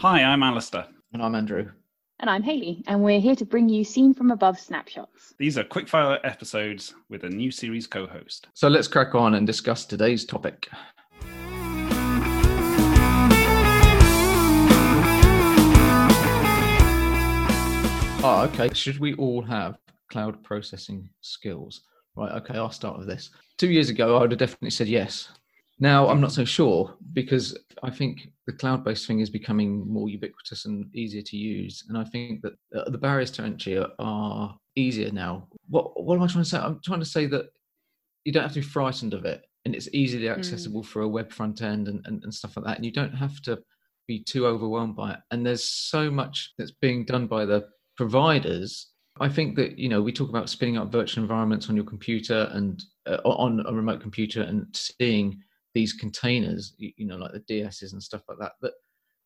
Hi, I'm Alastair. And I'm Andrew. And I'm Hayley, and we're here to bring you Scene from Above snapshots. These are quickfire episodes with a new series co host. So let's crack on and discuss today's topic. Oh, okay. Should we all have cloud processing skills? Right, okay, I'll start with this. Two years ago, I would have definitely said yes. Now, I'm not so sure because I think the cloud based thing is becoming more ubiquitous and easier to use. And I think that uh, the barriers to entry are, easier now. What, what am I trying to say? I'm trying to say that you don't have to be frightened of it and it's easily mm. accessible mm. for a web front end and, and, and stuff like that. And you don't have to be too overwhelmed by it. And there's so much that's being done by the providers I think that you know we talk about spinning up virtual environments on your computer and uh, on a remote computer and seeing these containers, you know, like the DIASs and stuff like that. But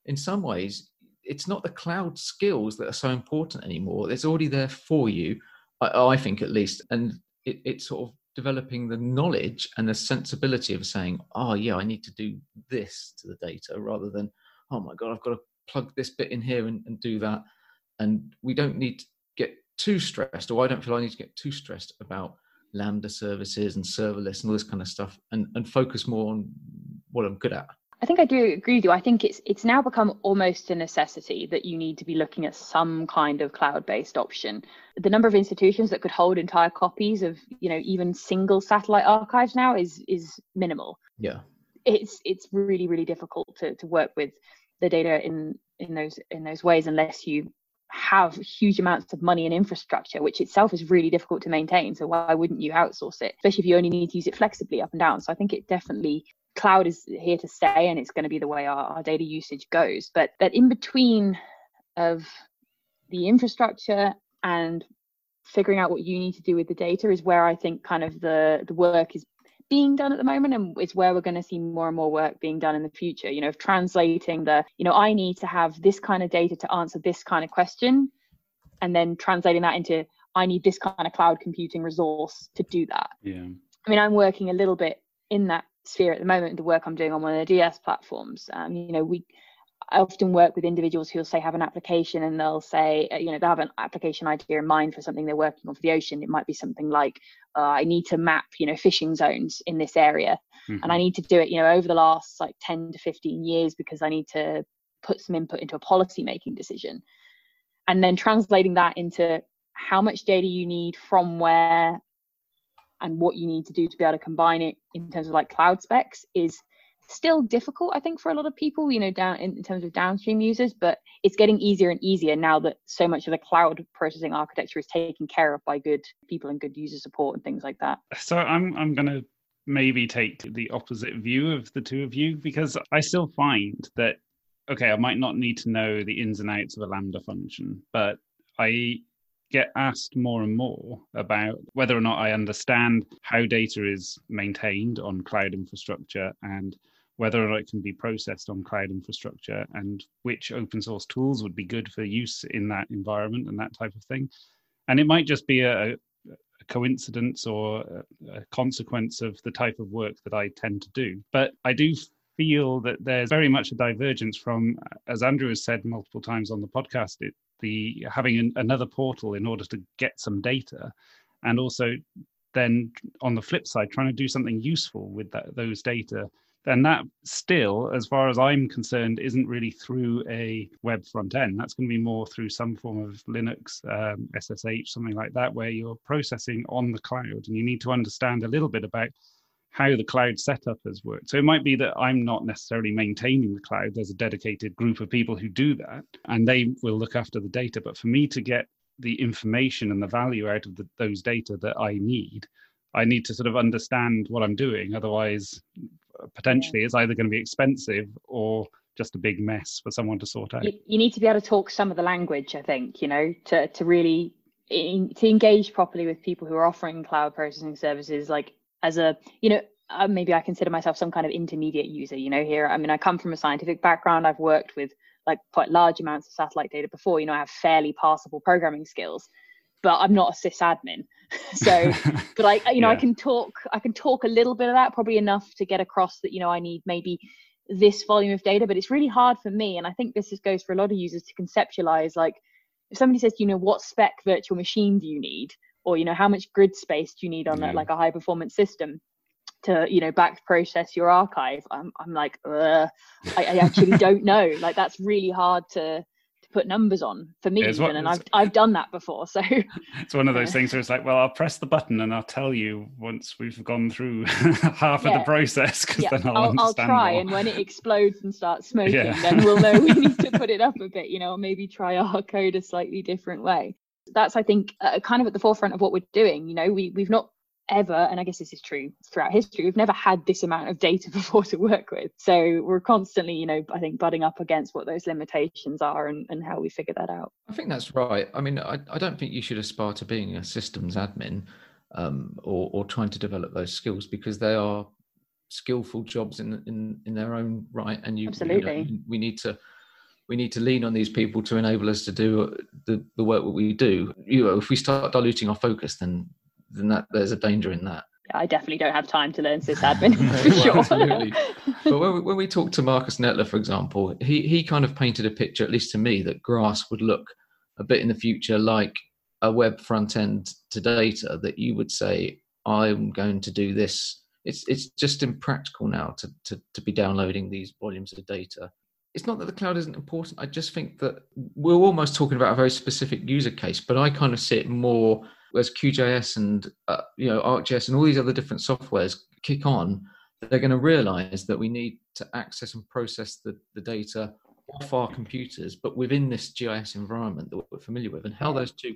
in some ways, it's not the cloud skills that are so important anymore. It's already there for you, I, I think at least, and it, it's sort of developing the knowledge and the sensibility of saying, "Oh, yeah, I need to do this to the data," rather than, "Oh my god, I've got to plug this bit in here and, and do that." And we don't need to get too stressed, or I don't feel I need to get too stressed about lambda services and serverless and all this kind of stuff and, and focus more on what I'm good at. I think I do agree with you. I think it's it's now become almost a necessity that you need to be looking at some kind of cloud-based option. The number of institutions that could hold entire copies of, you know, even single satellite archives now is is minimal. Yeah. It's it's really really difficult to to work with the data in in those in those ways unless you have huge amounts of money and infrastructure, which itself is really difficult to maintain. So why wouldn't you outsource it, especially if you only need to use it flexibly up and down? So I think it definitely cloud is here to stay and it's going to be the way our, our data usage goes. But that in between of the infrastructure and figuring out what you need to do with the data is where I think kind of the the work is being done at the moment and it's where we're going to see more and more work being done in the future you know of translating the you know i need to have this kind of data to answer this kind of question and then translating that into i need this kind of cloud computing resource to do that. Yeah. I mean i'm working a little bit in that sphere at the moment the work i'm doing on one of the DIAS platforms. Um, you know we I often work with individuals who'll say have an application and they'll say, uh, you know, they have an application idea in mind for something they're working on for the ocean. It might be something like, uh, I need to map, you know, fishing zones in this area, mm-hmm. and I mm-hmm. need to do it, you know, over the last like 10 to 15 years because I need to put some input into a policy making decision, and then translating that into how much data you need from where and what you need to do to be able to combine it in terms of like cloud specs is still difficult, I think, for a lot of people, you know, down in, in, terms of downstream users, but it's getting easier and easier now that so much of the cloud processing architecture is taken care of by good people and good user support and things like that. So I'm I'm gonna maybe take the opposite view of the two of you because I still find that okay, I might not need to know the ins and outs of a lambda function, but I get asked more and more about whether or not I understand how data is maintained on cloud infrastructure and whether or not it can be processed on cloud infrastructure and which open source tools would be good for use in that environment and that type of thing. And it might just be a, a coincidence or a, consequence of the type of work that I tend to do. But I do feel that there's very much a divergence from, as Andrew has said multiple times on the podcast, it, the having an, another portal in order to get some data, and also then on the flip side, trying to do something useful with that, those data then that still, as far as I'm concerned, isn't really through a web front end. That's going to be more through some form of Linux, um, SSH, something like that, where you're processing on the cloud and you need to understand a little bit about how the cloud setup has worked. So it might be that I'm not necessarily maintaining the cloud. There's a dedicated group of people who do that and they will look after the data. But for me to get the information and the value out of the, those data that I need, I need to sort of understand what I'm doing. Otherwise, potentially it's either going to be expensive or just a big mess for someone to sort out. You, you need to be able to talk some of the language, I think, you know, to, to really in, to engage properly with people who are offering cloud processing services, like as a, you know, uh, maybe I consider myself some kind of intermediate user, you know, here. I mean, I come from a scientific background. I've worked with like quite large amounts of satellite data before, you know, I have fairly passable programming skills but I'm not a sysadmin. so, but I, you know, yeah. I can talk, I can talk a little bit of that, probably enough to get across that, you know, I need maybe this volume of data but it's really hard for me and i think this is, goes for a lot of users to conceptualize like if somebody says you know what spec virtual machine do you need or you know how much grid space do you need on a, like a high performance system to you know back process your archive i'm, I'm like I, I actually don't know like that's really hard to put numbers on for me even, and I've I've done that before. So it's one of those things where it's like, well, I'll press the button and I'll tell you once we've gone through half yeah. of the process because yeah. then I'll, I'll, I'll try, more. and when it explodes and starts smoking, yeah. then we'll know we need to put it up a bit, you know, or maybe try our code a slightly different way. That's I think uh, kind of at the forefront of what we're doing. You know, we we've not ever, and I guess this is true throughout history, we've never had this amount of data before to work with. So we're constantly, you know, I think butting up against what those limitations are and, and how we figure that out. I think that's right. I mean, I, I don't think you should aspire to being a systems admin um, or, or trying to develop those skills because they are skillful jobs in, in, in their own right. And you, Absolutely. You know, we need to we need to lean on these people to enable us to do the, the work that we do. You know, if we start diluting our focus, then then that there's a danger in that. I definitely don't have time to learn sysadmin for sure. Absolutely. but when we, when we talked to Markus Neteler, for example, he, he kind of painted a picture, at least to me, that grass would look a bit in the future like a web front end to data that you would say, I'm going to do this. It's it's just impractical now to, to, to be downloading these volumes of data. It's not that the cloud isn't important. I just think that we're almost talking about a very specific user case, but I kind of see it more Whereas QGIS and uh, you know ArcGIS and all these other different softwares kick on, they're going to realize that we need to access and process the, the data off our computers, but within this GIS environment that we're familiar with, and how those two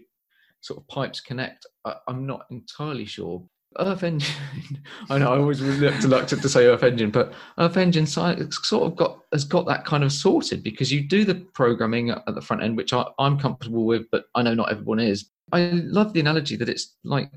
sort of pipes connect, I, am not entirely sure. Earth Engine, I know I always reluctant to say Earth Engine, but Earth Engine sort of got has got that kind of sorted because you do the programming at the front end, which I, I'm comfortable with, but I know not everyone is. I love the analogy that it's like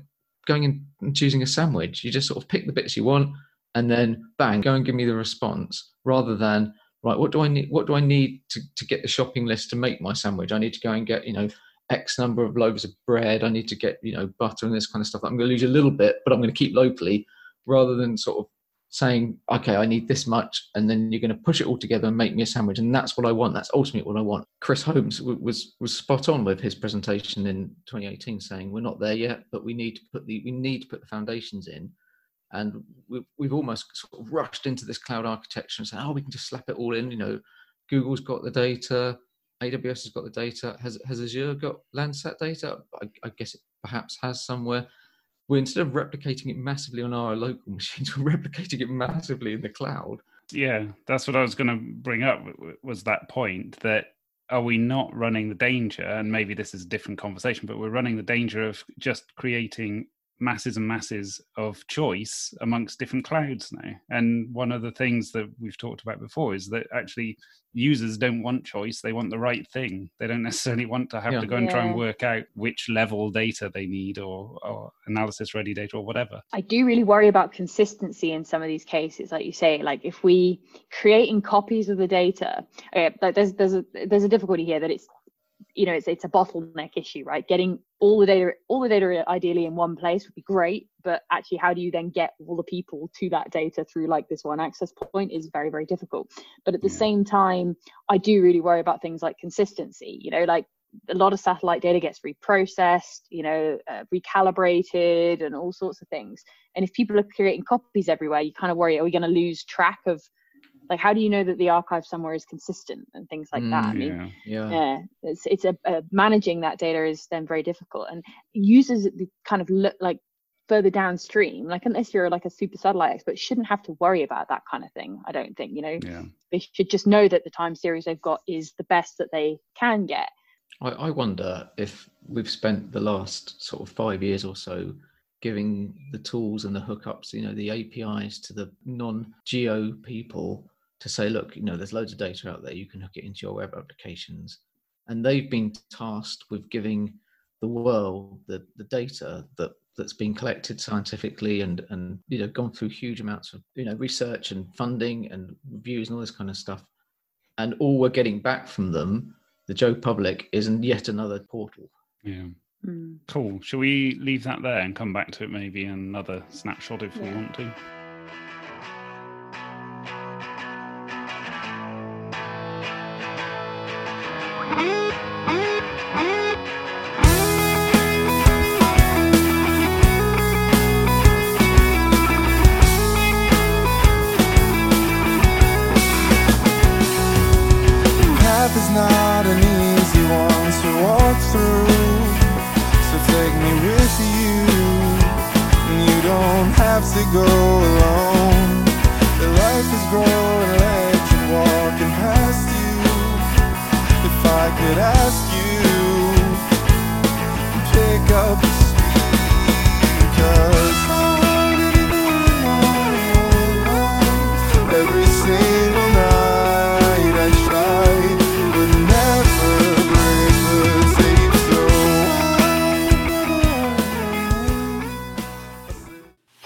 going in and choosing a sandwich. You just sort of pick the bits you want and then bang, go and give me the response rather than right, what do I need what do I need to, to get the shopping list to make my sandwich? I need to go and get, you know, X number of loaves of bread. I need to get, you know, butter and this kind of stuff. I'm gonna lose a little bit, but I'm gonna keep locally rather than sort of saying, okay, I need this much, and then you're going to push it all together and make me a sandwich, and that's what I want. That's ultimately what I want. Chris Holmes was was spot on with his presentation in 2018, saying we're not there yet, but we need to put the we need to put the foundations in, and we've we've almost sort of rushed into this cloud architecture and said, oh, we can just slap it all in. You know, Google's got the data, AWS has got the data. Has has Azure got Landsat data? I, I guess it perhaps has somewhere we're instead of replicating it massively on our local machines, we're replicating it massively in the cloud. Yeah, that's what I was going to bring up. Was that point that are we not running the danger? And maybe this is a different conversation, but we're running the danger of just creating masses and masses of choice amongst different clouds now. And one of the things that we've talked about before is that actually users don't want choice, they want the right thing. They don't necessarily want to have yeah. to go and yeah. try and work out which level data they need or, or analysis ready data or whatever. I do really worry about consistency in some of these cases, like you say, like if we creating copies of the data, uh, okay, there's there's a there's a difficulty here that it's you know it's it's a bottleneck issue right? Getting all the data all the data ideally in one place would be great but actually how do you then get all the people to that data through like this one access point is very very difficult. But at the yeah. same time i do really worry about things like consistency you know like a lot of satellite data gets reprocessed you know uh, recalibrated and all sorts of things. And if people are creating copies everywhere you kind of worry are we going to lose track of like how do you know that the archive somewhere is consistent and things like mm, that i mean yeah, yeah. it's it's a, a, managing that data is then very difficult and users kind of look like further downstream like unless you're like a super satellite expert shouldn't have to worry about that kind of thing i don't think you know yeah. they should just know that the time series they've got is the best that they can get I, I wonder if we've spent the last sort of five years or so giving the tools and the hookups, you know, the APIs to the non-geo people to say, look, you know, there's loads of data out there. You can hook it into your web applications, and they've been tasked with giving the world the the data that that's been collected scientifically and and you know gone through huge amounts of you know research and funding and reviews and all this kind of stuff and all we're getting back from them the joe public is yet another portal yeah mm. cool shall we leave that there and come back to it maybe in another snapshot if yeah. we want to to go alone. Your life is growing legs and walking past you. If I could ask you,